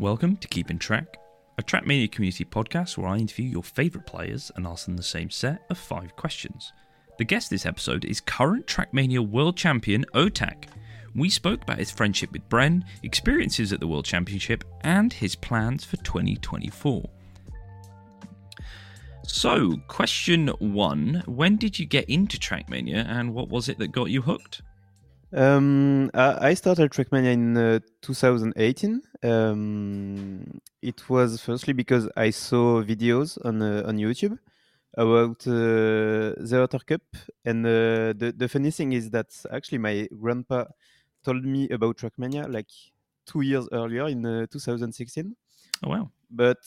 Welcome to Keeping Track, a Trackmania community podcast where I interview your favourite players and ask them the same set of five questions. The guest this episode is current Trackmania world champion Otaaaq. We spoke about his friendship with Bren, experiences at the World Championship, and his plans for 2024. So, question one When did you get into Trackmania and what was it that got you hooked? Um, I I started Trackmania in uh, 2018. Um, it was firstly because I saw videos on uh, on YouTube about uh, the Otter Cup, and uh, the the funny thing is that actually my grandpa told me about Trackmania like two years earlier in uh, 2016. Oh, wow. But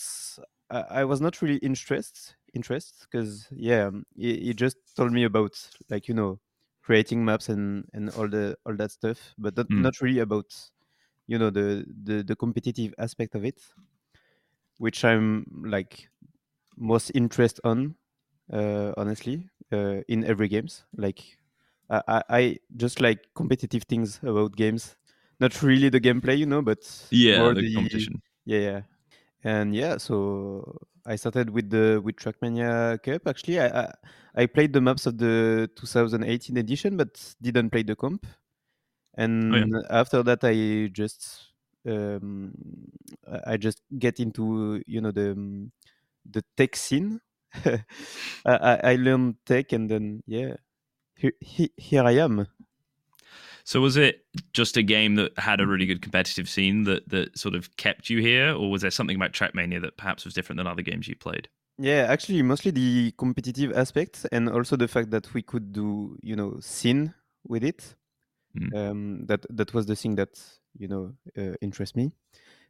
I, I was not really interested interest because yeah, he, he just told me about like you know creating maps and and all the all that stuff, but not, Mm. not really about you know the, the the competitive aspect of it, which I'm like most interest on, uh, honestly, uh, in every games. Like I, I I just like competitive things about games, not really the gameplay, you know, but Yeah, more the competition. yeah, yeah. And yeah, so I started with the with Trackmania Cup. Actually, I, I I played the maps of the 2018 edition, but didn't play the comp. And after that, I just um, I just get into you know the the tech scene. I, I I learned tech, and then yeah, here here I am. So was it just a game that had a really good competitive scene that that sort of kept you here, or was there something about Trackmania that perhaps was different than other games you played? Yeah, actually, mostly the competitive aspect, and also the fact that we could do, you know, scene with it. Mm. Um, that that was the thing that you know uh, interests me.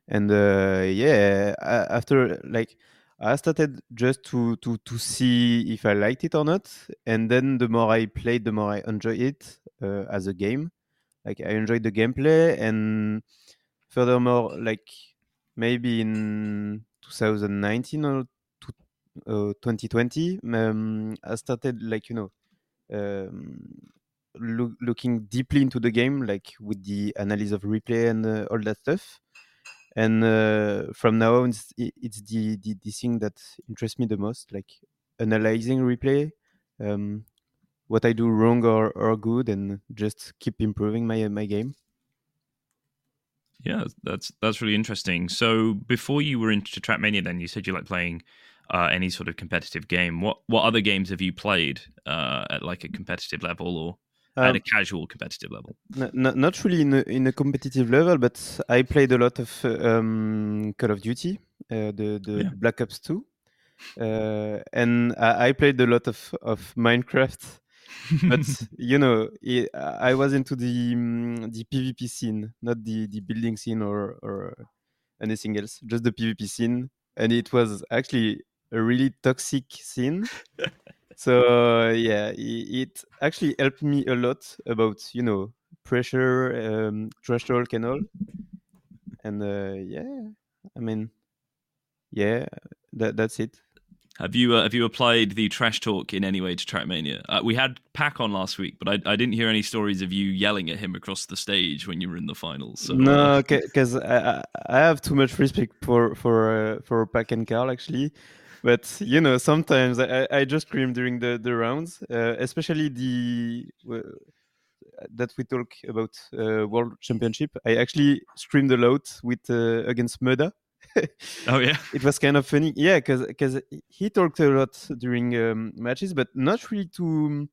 And uh, yeah, after like I started just to to to see if I liked it or not, and then the more I played, the more I enjoy it uh, as a game. Like I enjoyed the gameplay, and furthermore, like maybe in 2019 or to, uh, 2020, um, I started like you know um, loo- looking deeply into the game, like with the analysis of replay and uh, all that stuff. And uh, from now on, it's, it's the, the the thing that interests me the most, like analyzing replay, um, what I do wrong or, or good, and just keep improving my my game. Yeah, that's that's really interesting. So before you were into Trackmania, then you said you like playing uh, any sort of competitive game. What what other games have you played uh, at like a competitive level or at Um, a casual competitive level? N- not really in a, in a competitive level, but I played a lot of um, Call of Duty, uh, the the Yeah. Black Ops Two, uh, and I, I played a lot of of Minecraft. But you know, i I was into the mm, the PvP scene, not the the building scene or or anything else. Just the PvP scene, and it was actually a really toxic scene. So yeah, i- it actually helped me a lot about you know pressure, um, trash talk, and all. And uh, yeah, I mean, yeah, that that's it. Have you uh, have you applied the trash talk in any way to Trackmania? Uh, we had Pac on last week, but I, I didn't hear any stories of you yelling at him across the stage when you were in the finals. So, no, because I, I have too much respect for for uh, for Pac and Carl actually, but you know sometimes I, I just scream during the the rounds, uh, especially the uh, that we talk about uh, World Championship. I actually screamed a lot with against Mudda. Oh yeah, it was kind of funny. Yeah because because he talked a lot during um, matches but not really to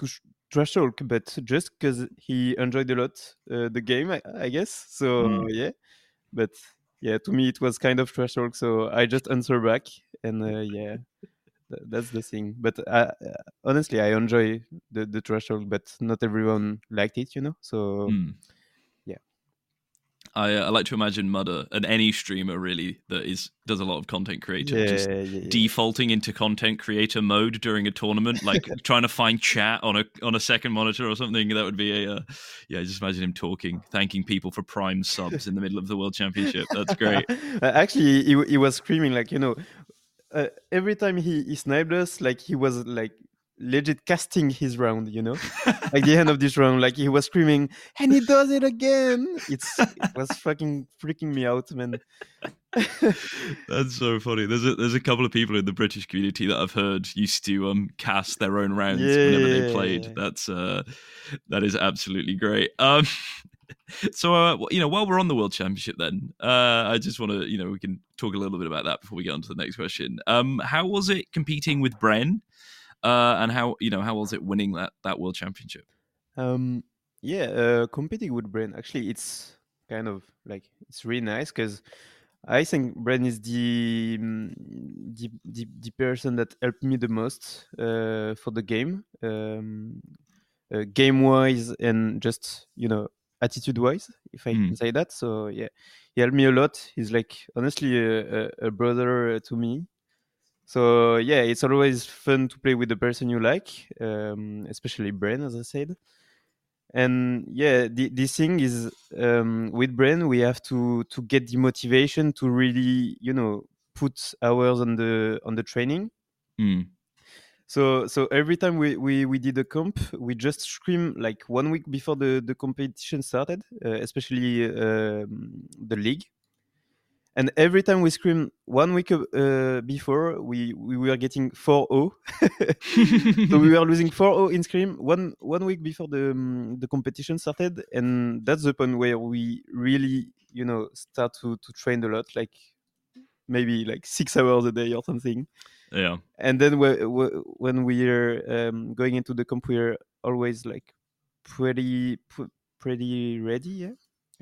to sh- trash talk but just because he enjoyed a lot uh, the game I, I guess. So Mm. yeah. But yeah to me it was kind of trash talk so i just answer back and uh, yeah tha- that's the thing. But uh, honestly i enjoy the, the trash talk but not everyone liked it you know? So Hmm. I, uh, I like to imagine Mudda and any streamer really that is does a lot of content creator just yeah, yeah, yeah. defaulting into content creator mode during a tournament, like trying to find chat on a on a second monitor or something. That would be a uh, yeah. Just imagine him talking, thanking people for Prime subs in the middle of the World Championship. That's great. Uh, Actually, he, he was screaming like you know, uh, every time he, he sniped us, like he was like legit casting his round, you know, like the end of this round, like he was screaming, and he does it again. It's it was fucking freaking me out, man. That's so funny. There's a there's a couple of people in the British community that I've heard used to um cast their own rounds Yeah, whenever they yeah, played. yeah. That's uh that is absolutely great. Um so uh you know while we're on the world championship then uh I just want to you know we can talk a little bit about that before we get on to the next question. Um how was it competing with Bren? Uh and how you know how was it winning that that world championship? Um, yeah, uh, competing with Bren, actually, it's kind of like it's really nice because I think Bren is the, mm, the the the person that helped me the most uh, for the game, um, uh, game wise and just you know attitude wise, if I Mm. can say that. So yeah, he helped me a lot. He's like honestly a, a, a brother to me. So yeah, it's always fun to play with the person you like, um, especially Bren, as I said. And yeah, the this thing is um, with Bren, we have to to get the motivation to really, you know, put hours on the on the training. Mm. So so every time we, we, we did a comp, we just scream like one week before the, the competition started, uh, especially um, the league. And every time we scream one week uh, before, we, we were getting 4-0. so we were losing 4-0 in scream one one week before the um, the competition started, and that's the point where we really, you know, start to to train a lot, like maybe like six hours a day or something yeah. and then whe- whe- when we're um, going into the comp we're always like pretty pretty ready yeah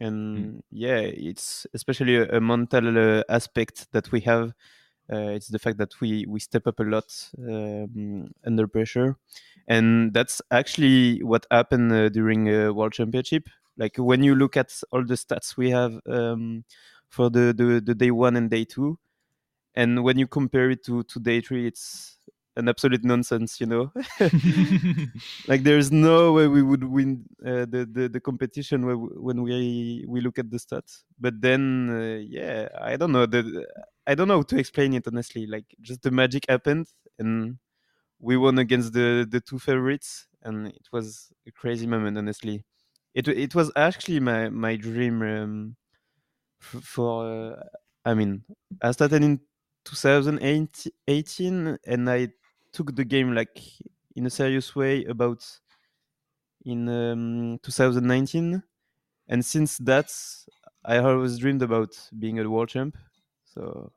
and yeah it's especially a, a mental uh, aspect that we have uh, it's the fact that we we step up a lot um, under pressure. And that's actually what happened uh, during uh, world championship. Like when you look at all the stats we have um, for the, the the day one and day two and when you compare it to to day three it's an absolute nonsense you know? Like there's no way we would win uh, the, the the competition when we- when we we look at the stats. But then uh, yeah i don't know. The i don't know how to explain it honestly. Like just the magic happened and we won against the the two favorites and it was a crazy moment honestly. It it was actually my my dream um, f- for uh, i mean i started in 2018 and i took the game like in a serious way about in um, 2019 and since that i always dreamed about being a world champ. So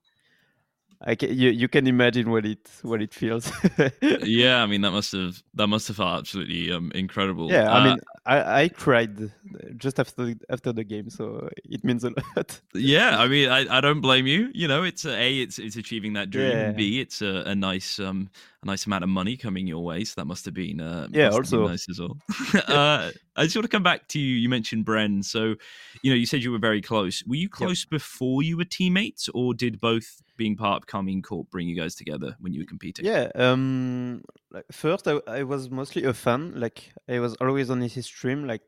i can you, you can imagine what it what it feels. Yeah, I mean that must have that must have felt absolutely um incredible. yeah i Uh, mean I, I cried just after the, after the game so it means a lot. Yeah i mean I, I don't blame you. You know it's a, a it's it's achieving that dream Yeah. b it's a, a nice um a nice amount of money coming your way so that must have been uh Yeah, must have been also. nice as well uh i just want to come back to you you mentioned bren so you know you said you were very close were you close before you were teammates or did both being part of Karmine Corp bring you guys together when you were competing Yeah. Um. Like first, I, I was mostly a fan. Like I was always on his stream. Like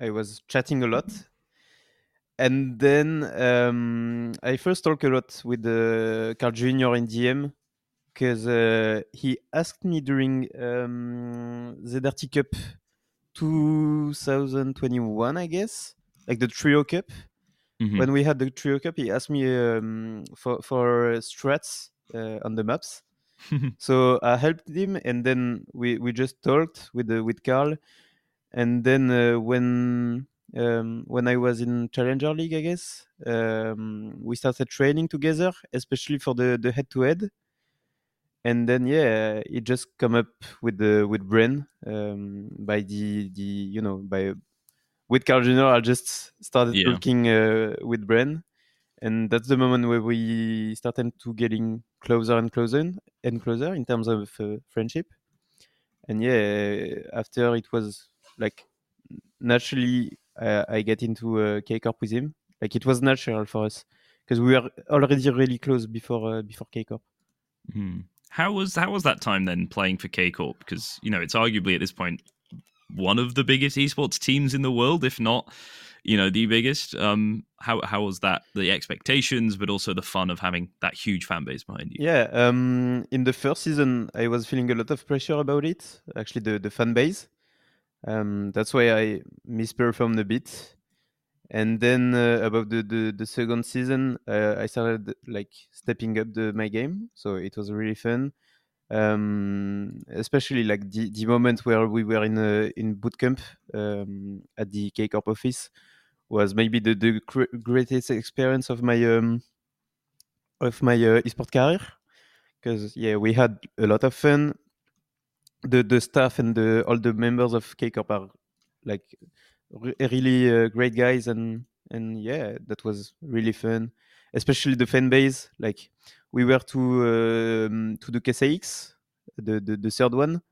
I was chatting a lot. And then um, I first talked a lot with uh, Carl Junior in DM because uh, he asked me during um, the Dirty Cup 2021, I guess, like the Trio Cup. Mhm. when we had the trio cup he asked me um, for for uh, strats uh, on the maps. So i helped him and then we we just talked with the with carl. And then uh, when um, when i was in challenger league i guess um, we started training together especially for the the head to head and then yeah it just come up with the with Bren um, by the the you know by with Carl Jr. I just started Yeah. talking uh, with Bren, and that's the moment where we started to getting closer and closer and closer in terms of uh, friendship. And yeah, after it was like naturally uh, I get into uh, K Corp with him. Like it was natural for us because we were already really close before uh, before K Corp. Hmm. How was how was that time then playing for K Corp? Because you know it's arguably at this point one of the biggest esports teams in the world, if not, you know the biggest. Um, how how was that? The expectations, but also the fun of having that huge fan base behind you. Yeah, um, in the first season, I was feeling a lot of pressure about it. Actually, the the fan base. Um, that's why I misperformed a bit. And then uh, about the, the the second season, uh, I started like stepping up the my game, so it was really fun. Um, especially like the, the moment where we were in a, in boot camp um, at the K Corp office was maybe the, the gr- greatest experience of my um, of my uh, esport career because yeah we had a lot of fun the the staff and the all the members of K Corp are like really uh, great guys and and yeah that was really fun especially the fan base like we were to um, to the KCX the, the the third one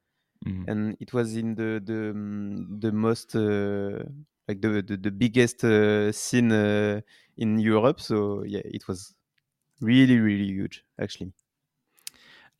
Mhm. and it was in the the um, the most uh, like the the, the biggest uh, scene uh, in Europe so yeah it was really really huge actually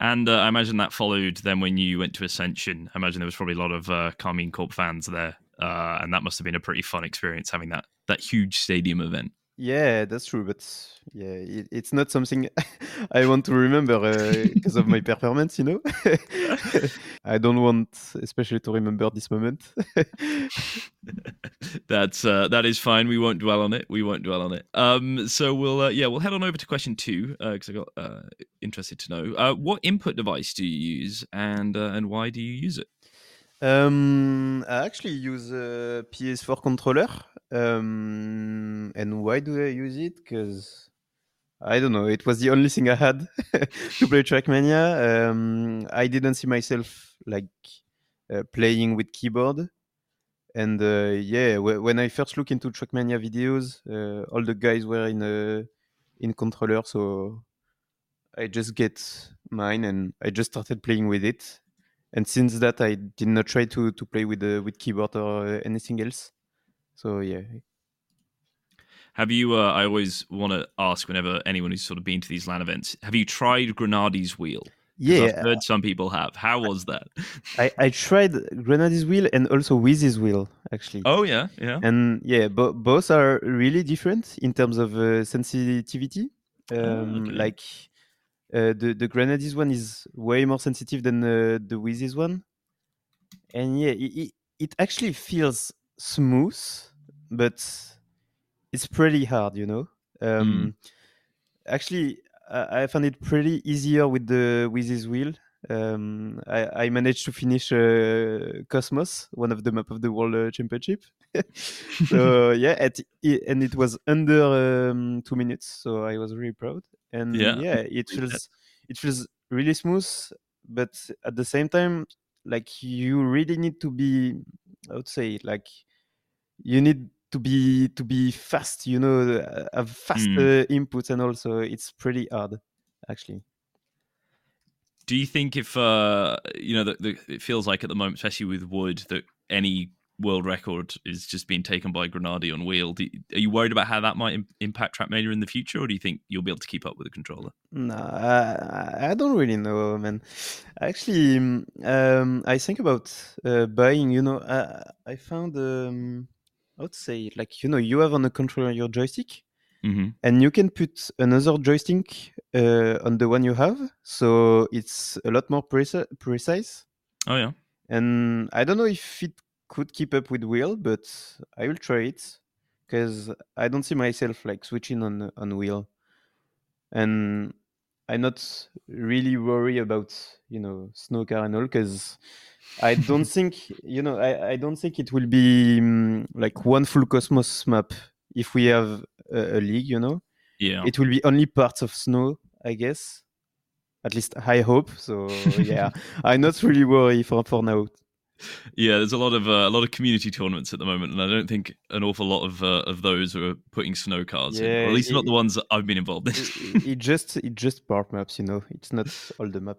And uh, I imagine that followed then when you went to Ascension. I imagine there was probably a lot of uh, Karmine Corp fans there, uh, and that must have been a pretty fun experience having that that huge stadium event. Yeah, that's true, but yeah, it, it's not something I want to remember because of my performance, you know. I don't want, especially, to remember this moment. That's uh, that is fine. We won't dwell on it. We won't dwell on it. Um, so we'll uh, yeah we'll head on over to question two because I got uh, interested to know uh, what input device do you use and uh, and why do you use it? Um, I actually use a PS4 controller. Um, and why do I use it? Because I don't know. It was the only thing I had to play Trackmania. Um, I didn't see myself like uh, playing with keyboard. And uh, yeah, w- when I first look into Trackmania videos, uh, all the guys were in uh, in controller, so I just get mine and I just started playing with it. And since that, I did not try to to play with uh, with keyboard or uh, anything else. So yeah, Have you? Uh, I always want to ask whenever anyone who's sort of been to these LAN events. Have you tried Granady's wheel yeah. I've heard some people have. How was that? I, I tried Granady's wheel and also Wheezy's wheel actually. oh yeah, yeah. And yeah, bo- both are really different in terms of uh, sensitivity. Um, okay. Like uh, the the Granady's one is way more sensitive than uh, the Wheezy's one, and yeah, it, it, actually feels smooth, but it's pretty hard, you know. Um, Actually, I, I found it pretty easier with the Wheezy's wheel. Um, I, I managed to finish uh, Cosmos, one of the map of the World uh, Championship. so yeah, at, and it was under um, two minutes, so I was really proud. And Yeah, yeah, it feels it feels really smooth, but at the same time, like you really need to be, I would say, like you need to be to be fast, you know, uh, have fast Mm. uh, inputs, and also it's pretty hard, actually. Do you think if uh you know that the, it feels like at the moment, especially with wood, that any world record is just being taken by Granady on wheel? Do, are you worried about how that might Im- impact Trackmania in the future, or do you think you'll be able to keep up with the controller? No, I, I don't really know, man. Actually, mm, um, I think about uh, buying. You know, I, I found um, I would say like you know you have on the controller your joystick, Mm-hmm. and you can put another joystick uh, on the one you have, so it's a lot more preci- precise. Oh yeah. And I don't know if it could keep up with Will, but I will try it because I don't see myself like switching on on wheel, and I'm not really worried about you know snow car and all because I don't think you know I, I don't think it will be mm, like one full Cosmos map if we have a, a league, you know. Yeah. It will be only parts of snow, I guess. At least I hope. So yeah, I'm not really worried for for now. Yeah, there's a lot of uh, a lot of community tournaments at the moment, and I don't think an awful lot of uh, of those are putting snow cars in, or Yeah, at least not the ones that I've been involved in. it, it just it just part maps, you know. It's not all the map,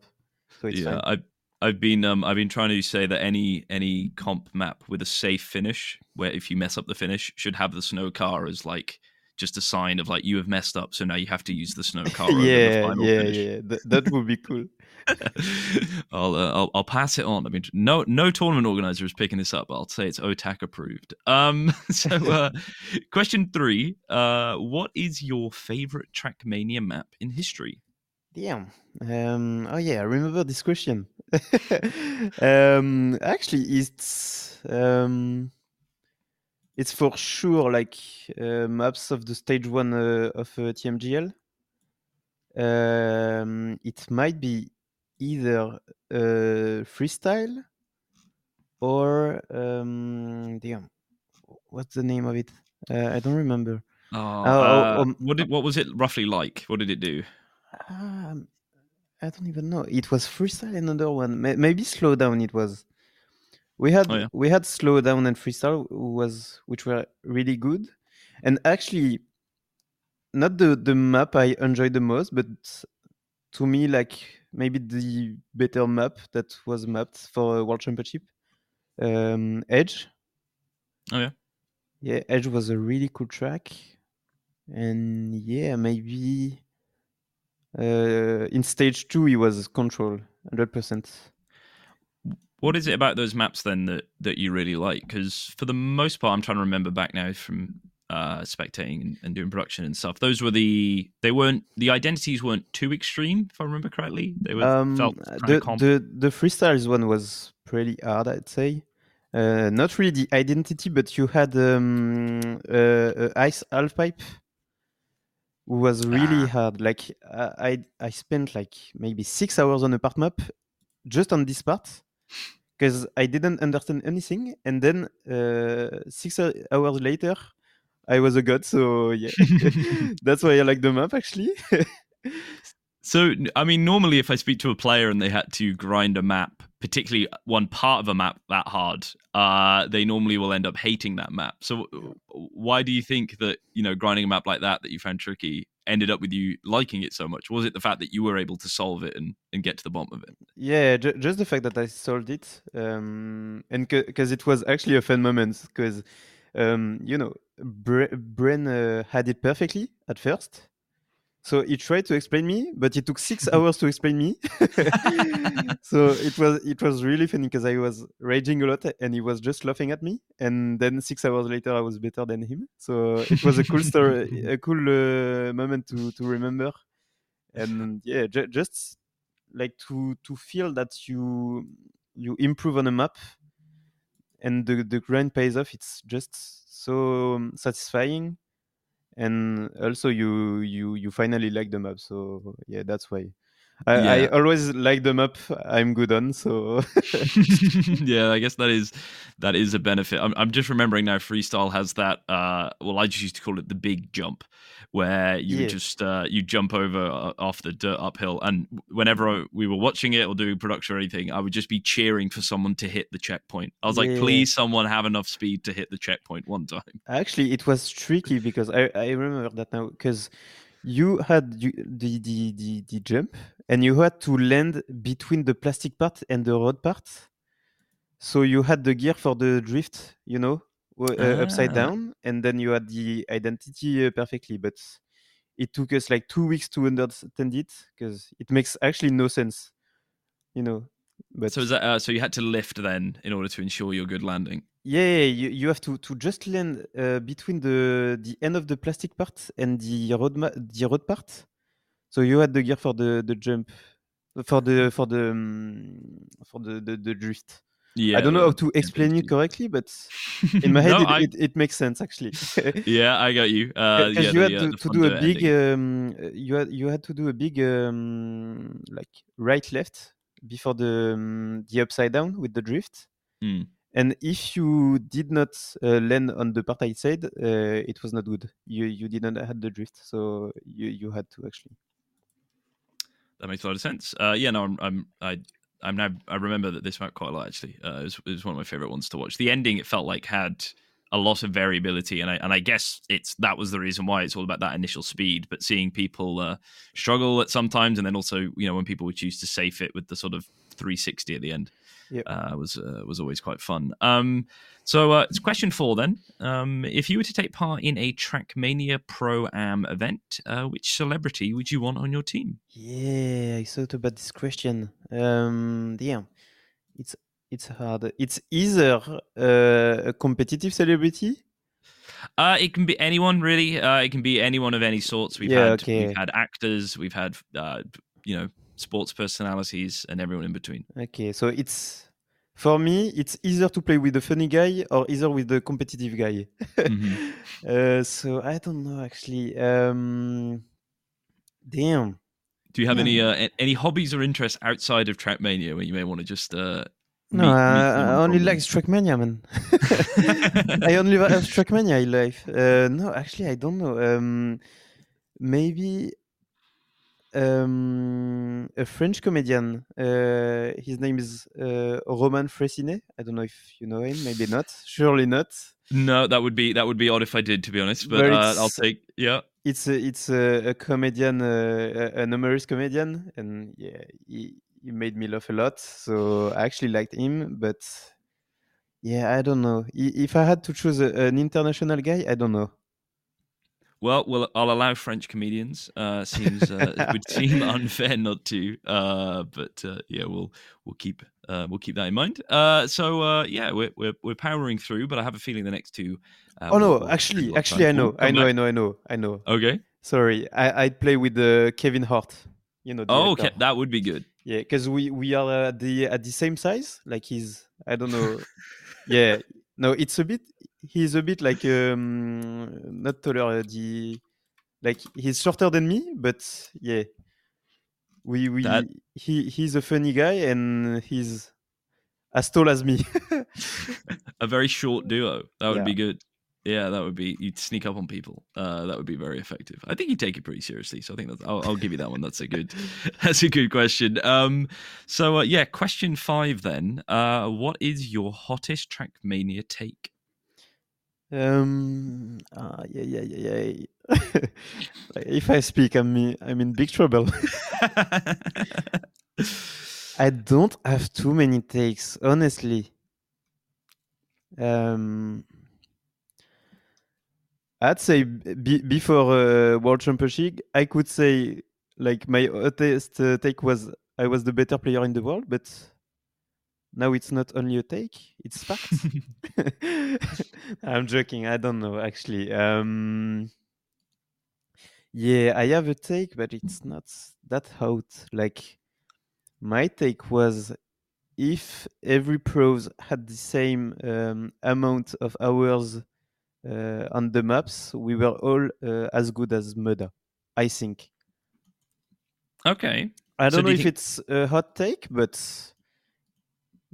so it's yeah, fine. I I've been um I've been trying to say that any any comp map with a safe finish, where if you mess up the finish, should have the snow car as like just a sign of like you have messed up, so now you have to use the snow car. yeah, final yeah, finish. yeah. That, that would be cool. I'll, uh, I'll I'll pass it on. I mean, no no tournament organizer is picking this up. But I'll say it's Otaaaq approved. Um, so uh, question three: uh, What is your favorite Trackmania map in history? Damn. Um, oh yeah, I remember this question. um, actually, it's um, it's for sure like uh, maps of the stage one uh, of uh, TMGL. Um, it might be either uh, freestyle or um, damn, what's the name of it? Uh, I don't remember. Oh, oh, uh, um, what did what was it roughly like? What did it do? Um, I don't even know. It was freestyle and another one. Maybe slow down. It was. We had Oh, yeah. we had slow down and freestyle was which were really good, and actually, not the the map I enjoyed the most, but to me like maybe the better map that was mapped for a world championship. Um, Edge. Oh yeah. Yeah, Edge was a really cool track, and yeah, maybe uh, in stage two he was control hundred percent. What is it about those maps then that that you really like? Because for the most part, I'm trying to remember back now from uh, spectating and, and doing production and stuff. Those were the they weren't the identities weren't too extreme, if I remember correctly. They were Um, felt uh, the, comp. the the freestyles one was pretty hard, I'd say. Uh, not really the identity, but you had um, uh, uh, ice half pipe, was really Ah. hard. Like I, I I spent like maybe six hours on a part map just on this part because I didn't understand anything, and then uh, six hours later, I was a god. So yeah, that's why I like the map actually. So, I mean, normally if I speak to a player and they had to grind a map, particularly one part of a map that hard, uh, they normally will end up hating that map. So, why do you think that you know grinding a map like that that you found tricky ended up with you liking it so much? Was it the fact that you were able to solve it and, and get to the bottom of it? Yeah, ju- just the fact that I solved it, um, and because it was actually a fun moment, because um, you know, Bre- Bren uh, had it perfectly at first, so he tried to explain me, but it took six hours to explain me. so it was it was really funny because I was raging a lot, and he was just laughing at me, and then six hours later I was better than him. So it was a cool story, a cool uh, moment to to remember, and yeah, ju- just like to to feel that you you improve on a map and the the grind pays off it's just so satisfying. And also you you you finally like the map so yeah that's why I, I always like the map i'm good on so yeah, I guess that is that is a benefit. I'm, I'm just remembering now. Freestyle has that. Uh, well, I just used to call it the big jump, where you Yeah. just uh, you jump over uh, off the dirt uphill. And whenever we were watching it or doing production or anything, I would just be cheering for someone to hit the checkpoint. I was like, Yeah. please, someone have enough speed to hit the checkpoint one time. Actually, it was tricky because I, I remember that now because you had the, the the the jump and you had to land between the plastic part and the road part. So you had the gear for the drift, you know, uh, upside Ah. down, and then you had the identity uh, perfectly. But it took us like two weeks to understand it because it makes actually no sense, you know. But So that uh, so? You had to lift then in order to ensure your good landing. Yeah, you, you have to, to just land uh, between the the end of the plastic part and the road ma- the road part. So you had the gear for the, the jump, for the for the um, for the, the, the drift. Yeah, I don't know how to explain you ability. correctly, but in my head No, it, I- it, it makes sense actually. yeah, I got you. Uh, Because yeah, you had uh, to, the to do a big um, you had you had to do a big um, like right left before the um, the upside down with the drift. Hmm. And if you did not uh, land on the part I said, uh, it was not good. You you didn't have the drift, so you you had to actually. That makes a lot of sense. Uh, yeah, no, I'm, I'm, I, I'm now. I remember that this map quite a lot. Actually, uh, it, was, it was one of my favorite ones to watch. The ending, it felt like had a lot of variability, and I and I guess it's that was the reason why it's all about that initial speed. But seeing people uh, struggle at sometimes, and then also you know when people would choose to safe it with the sort of 360 at the end. Yep. uh, was uh, was always quite fun. Um, so uh, it's question four then. Um, if you were to take part in a Trackmania Pro Am event, uh, which celebrity would you want on your team? Yeah, I thought about this question. Um, yeah, it's it's hard. It's either uh, a competitive celebrity. Uh, it can be anyone really. Uh, it can be anyone of any sorts. We've Yeah, had okay. we've had actors, we've had uh, you know sports personalities, and everyone in between. Okay, so it's for me, it's either to play with the funny guy or either with the competitive guy. Mhm. uh, so I don't know actually. Um, damn. Do you have any uh, any hobbies or interests outside of Trackmania where you may want to just uh, No, meet- meet I only like Trackmania, man. I only have Trackmania in life. Uh, no, actually, I don't know. Um, maybe um, a French comedian. Uh, his name is uh, Romain Frayssinet. I don't know if you know him. Maybe not. Surely not. No, that would be that would be odd if I did, to be honest. But But uh, I'll take yeah. It's a, it's a, a comedian, uh, a- an humorous comedian, and yeah, he, he made me laugh a lot. So I actually liked him, but yeah, I don't know. If I had to choose a, an international guy, I don't know. Well, well, I'll allow French comedians. Uh, seems uh, it would seem unfair not to. Uh, but uh, yeah, we'll we'll keep uh, we'll keep that in mind. Uh, so uh, yeah, we're, we're we're powering through, but I have a feeling the next two. Uh, oh no, will actually, of actually, I know, Oh, I know, I know, I know, I know. Okay. Sorry, I I play with uh, Kevin Hart. You know. Oh, okay, that would be good. Yeah, because we we are at the at the same size. Like he's I don't know. yeah, no, it's a bit. He's a bit like um not taller. uh, The like he's shorter than me, but yeah, we we That- he he's a funny guy and he's as tall as me. A very short duo. That would be good. Yeah, that would be. You'd sneak up on people. Uh, that would be very effective. I think you take it pretty seriously. So I think that's. I'll, I'll give you that one. That's a good. That's a good question. Um, so uh, yeah, question five then. Uh, what is your hottest Trackmania take? Um, ah, yeah, yeah, yeah, yeah. Like, if I speak, I'm in- I'm in big trouble. I don't have too many takes, honestly. Um, I'd say b- before uh, World Championship, I could say like my hottest uh, take was I was the better player in the world, but now it's not only a take; it's facts. I'm joking. I don't know actually. Um, yeah, I have a take, but it's not that hot. Like my take was if every pros had the same um, amount of hours uh, on the maps, we were all uh, as good as Mudda. I think. okay. I don't do know you if think- it's a hot take, but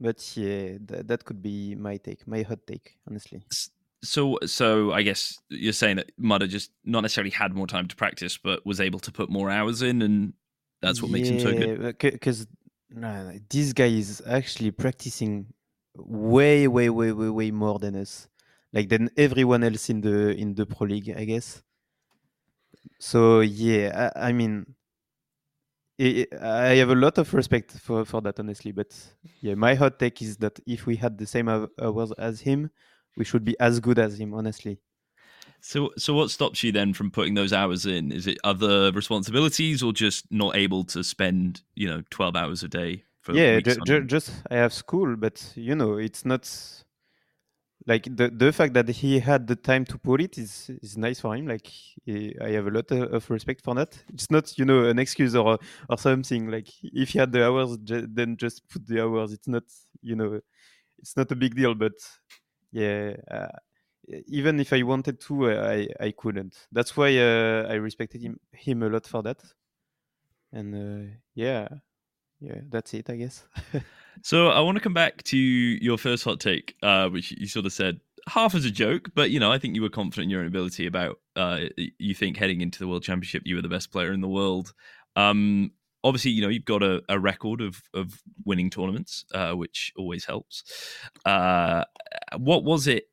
but yeah, th- that could be my take, my hot take, honestly. So so I guess you're saying that Mudda just not necessarily had more time to practice, but was able to put more hours in, and that's what makes him so good. Because no, this guy is actually practicing way, way, way, way, way more than us, like than everyone else in the in the pro league, I guess. So yeah, I, I mean, I, I have a lot of respect for for that, honestly. But yeah, my hot take is that if we had the same hours as him, we should be as good as him, honestly. So so what stops you then from putting those hours in? Is it other responsibilities or just not able to spend, you know, 12 hours a day for yeah ju- ju- just i have school but you know it's not like the the fact that he had the time to put it is is nice for him. Like he, i have a lot of, respect for that. It's not you know an excuse or or something. Like if he had the hours then just put the hours. It's not you know it's not a big deal but yeah uh, even if i wanted to i i couldn't. That's why uh, i respected him him a lot for that. And uh, yeah yeah that's it i guess So I want to come back to your first hot take, uh, which you sort of said half as a joke, but you know I think you were confident in your own ability about. Uh, you think heading into the World Championship, you were the best player in the world. Um, obviously, you know you've got a, a record of of winning tournaments, uh, which always helps. Uh, what was it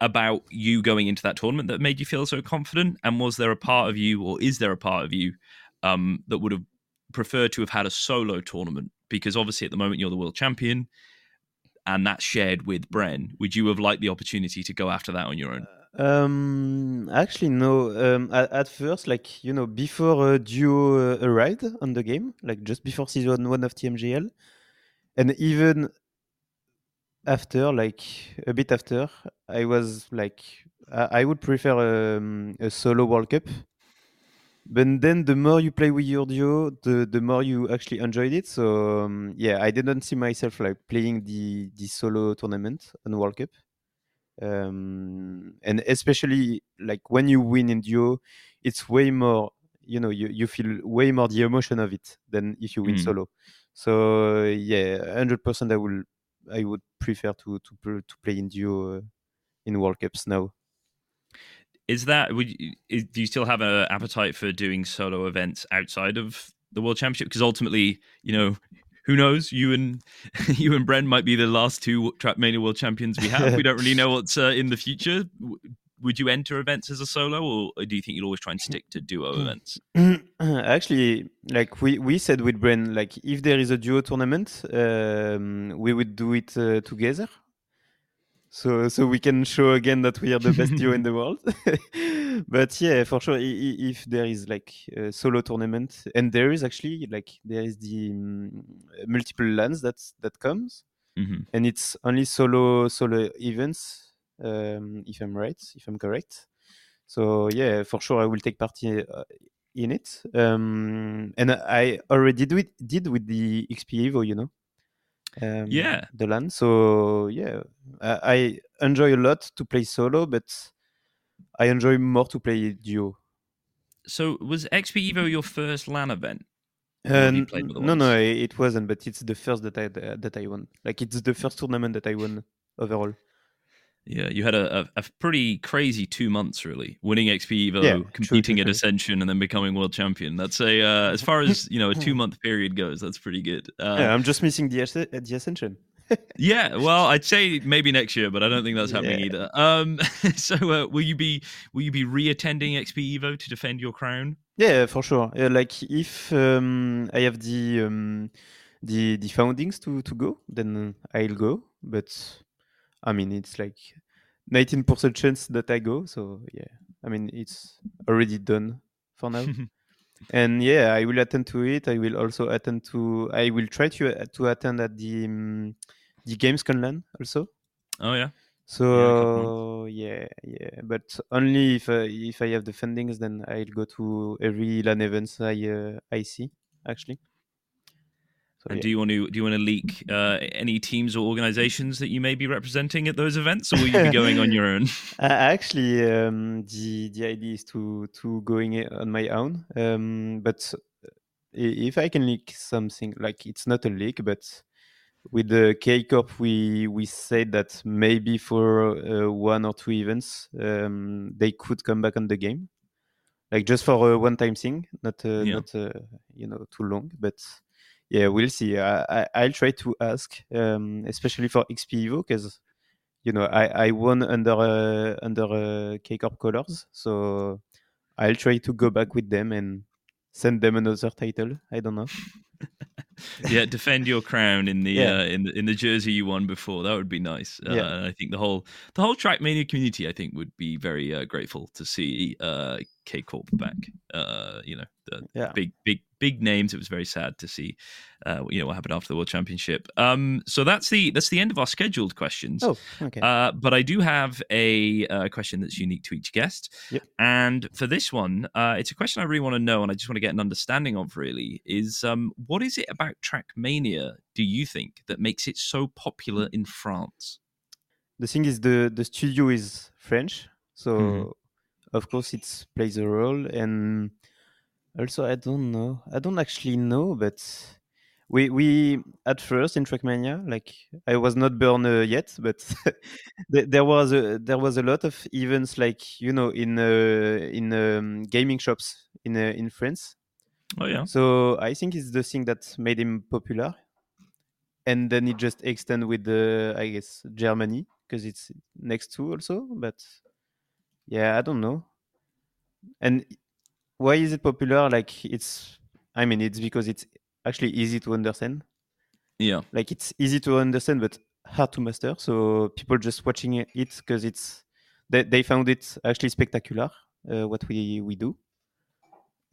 about you going into that tournament that made you feel so confident? And was there a part of you, or is there a part of you, um, that would have preferred to have had a solo tournament because obviously at the moment you're the world champion, and that's shared with Bren. Would you have liked the opportunity to go after that on your own? Um, actually, no. Um, at, at first, like you know, before uh, Duo uh, arrived on the game, like just before season one of TMGL, and even after, like a bit after, I was like, I, I would prefer um, a solo World Cup. But then the more you play with your duo, the the more you actually enjoyed it. So um, yeah, I didn't see myself like playing the the solo tournament on World Cup um, and especially like when you win in duo it's way more you know you, you feel way more the emotion of it than if you win Mm. solo so yeah 100% i will i would prefer to to, to play in duo uh, in world cups now Is that would you, is, do you still have an appetite for doing solo events outside of the world championship? Because ultimately, you know, who knows? You and you and Bren might be the last two Trackmania world champions we have. we don't really know what's uh, in the future. Would you enter events as a solo, or do you think you'll always try and stick to duo events? actually like we we said with Bren like if there is a duo tournament um, we would do it uh, together so so we can show again that we are the best duo in the world. But yeah for sure if there is like a solo tournament and there is actually like there is the um, multiple lands that's that comes. Mhm. and it's only solo solo events um, if i'm right if i'm correct. So yeah for sure i will take part in, uh, in it. Um, and i already do it, did with the xp evo you know um, Yeah. the land So yeah, I, I enjoy a lot to play solo, but I enjoy more to play duo. So was XP Evo your first LAN event? Uh, no, no, it wasn't. But it's the first that I that I won. Like it's the first tournament that I won overall. Yeah, you had a, a, pretty crazy two months, really, winning XP Evo, Yeah, competing true, at. Ascension, and then becoming world champion. That's a uh, as far as you know a two month period goes. That's pretty good. Uh, yeah, I'm just missing the the ascension. yeah, well, I'd say maybe next year, but I don't think that's happening Yeah. either. Um, so uh, will you be will you be re-attending XP Evo to defend your crown? Yeah, for sure. Uh, like if um, I have the um, the the foundings to to go, then I'll go. But I mean, it's like 19% chance that I go. So yeah, I mean, it's already done for now. and yeah, I will attend to it. I will also attend to. I will try to uh, to attend at the um, the Gamescom LAN also. oh yeah, So yeah, yeah, but only if uh, if I have the fundings, then I'll go to every LAN events I uh, I see actually. So and yeah. do you want to do you want to leak uh, any teams or organizations that you may be representing at those events, or will you be going on your own? Uh, actually, um, the the idea is to to going on my own. Um, but if I can leak something, like it's not a leak, but with the K Corp, we we said that maybe for uh, one or two events, um, they could come back on the game, like just for a one time thing, not uh, Yeah. not uh, you know too long, but. Yeah, we'll see. I, I I'll try to ask, um, especially for XP Evo, because you know I I won under uh, under uh, K Corp colors, so I'll try to go back with them and send them another title. I don't know. yeah, defend your crown in the Yeah. uh, in the in the jersey you won before. That would be nice. Uh, Yeah. and I think the whole the whole Trackmania community, I think, would be very uh, grateful to see uh, K Corp back. Uh, you know, Yeah. big big big names. It was very sad to see. Uh, you know what happened after the World Championship. Um, so that's the that's the end of our scheduled questions. Oh, okay. Uh, but I do have a uh, question that's unique to each guest. Yep. And for this one, uh, it's a question I really want to know, and I just want to get an understanding of. Really, is um, what is it about Trackmania? Do you think that makes it so popular in France? the thing is the the studio is French, so Mhm. of course it plays a role. And also, I don't know. I don't actually know, but we we at first in Trackmania, like I was not born uh, yet, but there, was a there was a lot of events, like you know, in uh, in um, gaming shops in uh, in France. Oh yeah, So I think it's the thing that made him popular, and then it just extend with the I guess Germany because it's next to also. But yeah, I don't know. And why is it popular? Like it's, I mean, it's because it's actually easy to understand. Yeah. Like it's easy to understand, but hard to master. So people just watching it because it's they, they found it actually spectacular uh, what we we do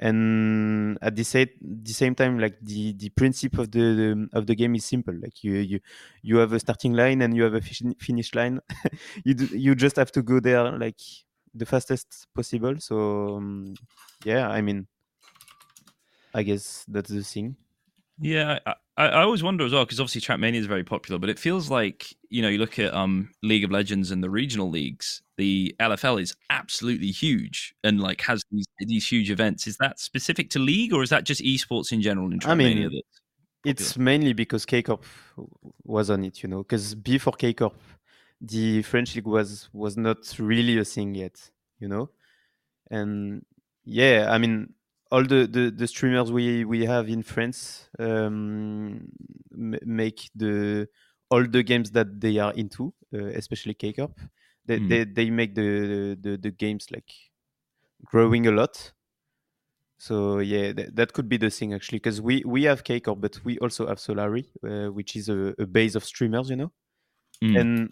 and at the same the same time like the the principle of the, of the game is simple like you you you have a starting line and you have a fin- finish line you do, you just have to go there like the fastest possible so um, yeah i mean i guess that's the thing Yeah, I, I, I always wonder as well because obviously Trackmania is very popular, but it feels like you know you look at um League of Legends and the regional leagues, the LFL is absolutely huge and like has these these huge events. Is that specific to League or is that just esports in general in I mean, it's mainly because K Corp was on it, you know. Because before K Corp, the French league was was not really a thing yet, you know. And yeah, I mean, all the the, the streamers we we have in France um, make the all the games that they are into, uh, especially K Corp. They, Mm. they they make the, the the games like growing a lot. So yeah, that, that could be the thing actually, because we we have K Corp, but we also have Solary, uh, which is a, a base of streamers, you know, Mm. and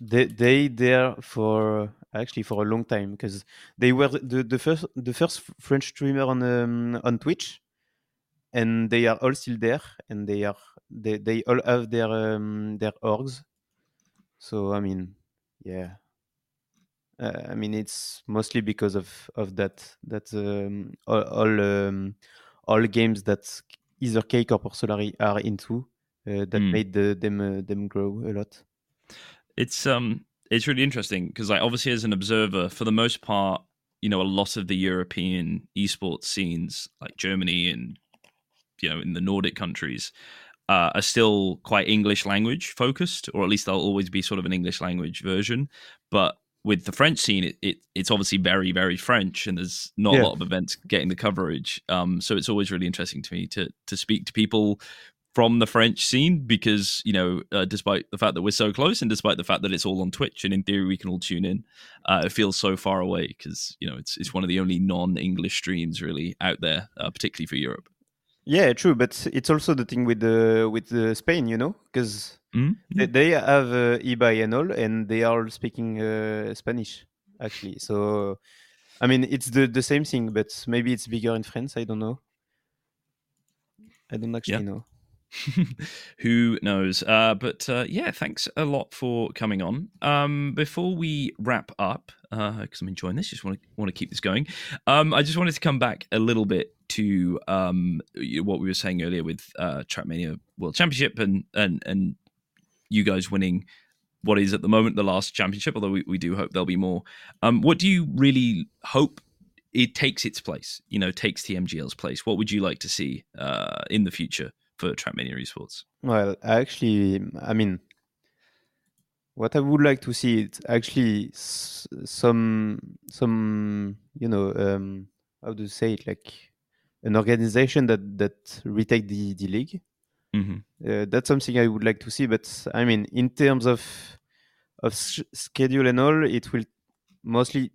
they they there for actually for a long time because they were the, the first the first French streamer on um, on Twitch, and they are all still there, and they are they, they all have their um, their orgs. So I mean, yeah, uh, I mean it's mostly because of of that that um, all all, um, all games that either Corp or Solary are into uh, that Mm. made the, them uh, them grow a lot. It's um it's really interesting because like obviously as an observer, for the most part, you know, a lot of the European esports scenes, like Germany and you know, in the Nordic countries, uh, are still quite English language focused, or at least they'll always be sort of an English language version. But with the French scene, it, it it's obviously very, very French, and there's not Yeah. a lot of events getting the coverage. Um, so it's always really interesting to me to to speak to people from the French scene because you know, uh, despite the fact that we're so close, and despite the fact that it's all on Twitch, and in theory we can all tune in, uh, it feels so far away because you know it's it's one of the only non-English streams really out there, uh, particularly for Europe. Yeah, true, but it's also the thing with the with the Spain, you know, because Mm? they, they have uh, Ibai and all, and they are all speaking uh, Spanish actually. So, I mean, it's the the same thing, but maybe it's bigger in France. I don't know. I don't actually know. Who knows? Uh, but uh, yeah, thanks a lot for coming on. Um, before we wrap up, because I'm enjoying this, just want to want to keep this going. Um, I just wanted to come back a little bit to um, what we were saying earlier with uh, Trackmania World Championship and and and you guys winning what is at the moment the last championship. Although we, we do hope there'll be more. Um, what do you really hope? It takes its place, you know, takes TMGL's place. What would you like to see uh, in the future for Trackmania Esports? Well, actually, I mean, what I would like to see is actually some some you know um, how do you say it like an organization that that retake the the league. hmm Uh, that's something I would like to see. But I mean, in terms of of s- schedule and all, it will mostly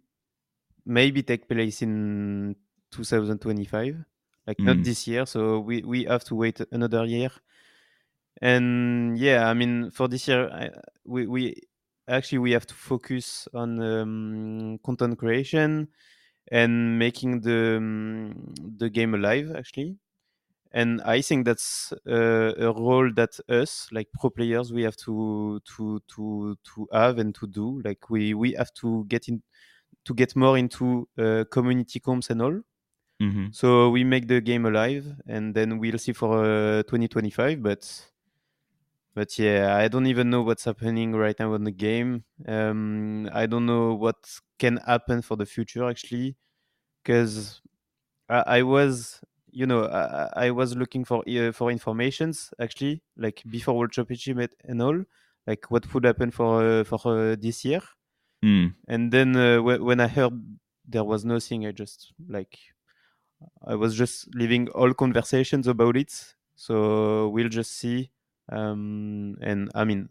maybe take place in 2025, like not Mm. this year. So we we have to wait another year. And yeah, I mean, for this year, I, we we actually we have to focus on um, content creation and making the um, the game alive actually and i think that's uh, a role that us like pro players we have to to to to have and to do like we we have to get in to get more into uh, community comps and all hmm so we make the game alive and then we'll see for uh, 2025 but but yeah i don't even know what's happening right now in the game. Um i don't know what can happen for the future actually because I, I was you know I, I was looking for uh, for informations actually like before world championship and- all like what would happen for uh, for uh, this year. Mm. and then uh, wh- when i heard there was nothing i just like i was just leaving all conversations about it. So we'll just see um and i mean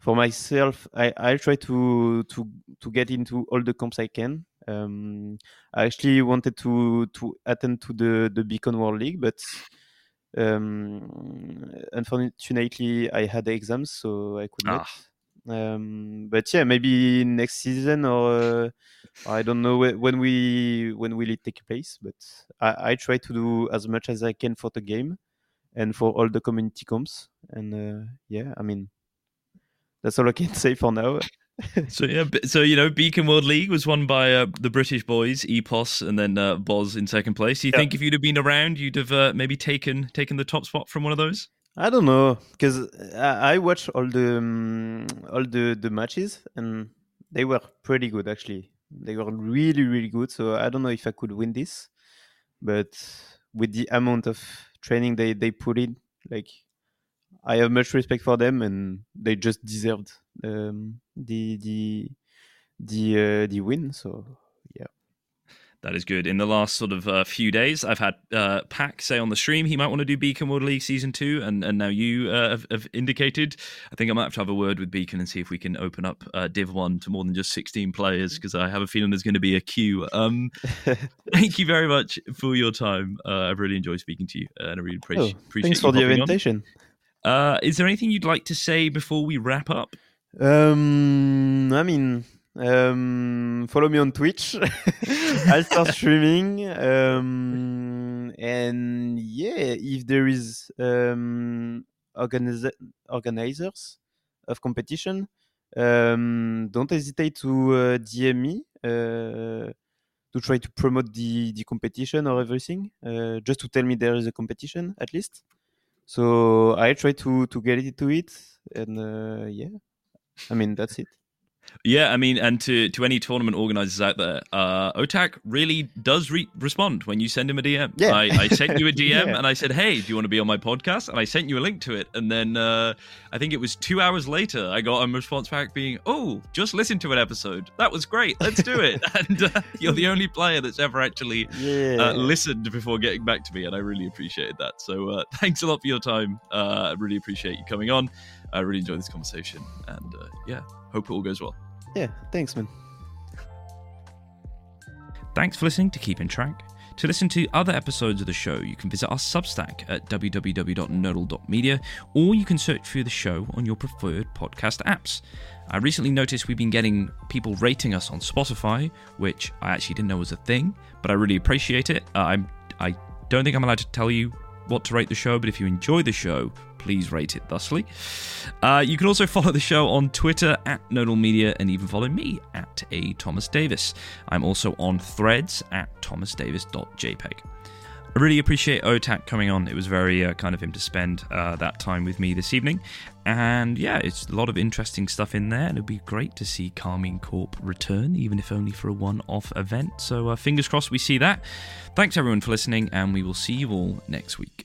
for myself i i try to to to get into all the comps i can. Um i actually wanted to to attend to the the beacon world league but Um, unfortunately, I had exams, so I could not. Um, but yeah, maybe next season or uh, I don't know when we when will it take place. But I, I try to do as much as I can for the game and for all the community comps. And uh, yeah, I mean that's all I can say for now. so yeah, so you know, Beacon World League was won by uh, the British boys, Epos, and then uh, Boz in second place. Do you think if you'd have been around, you'd have uh, maybe taken taken the top spot from one of those? I don't know because I, I watched all the um, all the the matches and they were pretty good actually. They were really really good. So I don't know if I could win this, but with the amount of training they they put in, like I have much respect for them and they just deserved um, the the the uh, the win. So that is good. In the last sort of uh, few days, I've had uh, Pac say on the stream he might want to do Beacon World League season two, and, and now you uh, have, have, indicated. I think I might have to have a word with Beacon and see if we can open up uh, Div One to more than just sixteen players because I have a feeling there's going to be a queue. Um, thank you very much for your time. Uh, I've really enjoyed speaking to you, and I really appreciate. Oh, appreciate thanks for the invitation. Uh, is there anything you'd like to say before we wrap up? Um, I mean, um, follow me on Twitch. I'll start streaming. Um, and yeah, if there is um, organiz- organizers of competition, um, don't hesitate to uh, DM me uh, to try to promote the, the competition or everything. Uh, just to tell me there is a competition at least. So I try to to get into it, and uh, yeah, I mean that's it. Yeah, I mean, and to, to any tournament organizers out there, uh, Otaaaq really does re- respond when you send him a DM. Yeah. I, I sent you a DM yeah. and I said, hey, do you want to be on my podcast? And I sent you a link to it. And then uh, I think it was two hours later, I got a response back being, oh, just listen to an episode. That was great. Let's do it. and uh, you're the only player that's ever actually uh, yeah. listened before getting back to me. And I really appreciated that. So uh, thanks a lot for your time. Uh, I really appreciate you coming on. I really enjoyed this conversation. And yeah, hope it all goes well. Yeah, thanks, man. Thanks for listening to Keeping Track. To listen to other episodes of the show, you can visit our Substack at www.nodal.media, or you can search for the show on your preferred podcast apps. I recently noticed we've been getting people rating us on Spotify, which I actually didn't know was a thing, but I really appreciate it. Uh, I'm, I don't think I'm allowed to tell you what to rate the show, but if you enjoy the show, please rate it thusly. Uh, you can also follow the show on Twitter at Nodal Media and even follow me at A Thomas Davis. I'm also on threads at thomasdavis.jpg. I really appreciate Otaaaq coming on. It was very uh, kind of him to spend uh, that time with me this evening. And yeah, it's a lot of interesting stuff in there. And it'd be great to see Karmine Corp return, even if only for a one off event. So uh, fingers crossed we see that. Thanks everyone for listening, and we will see you all next week.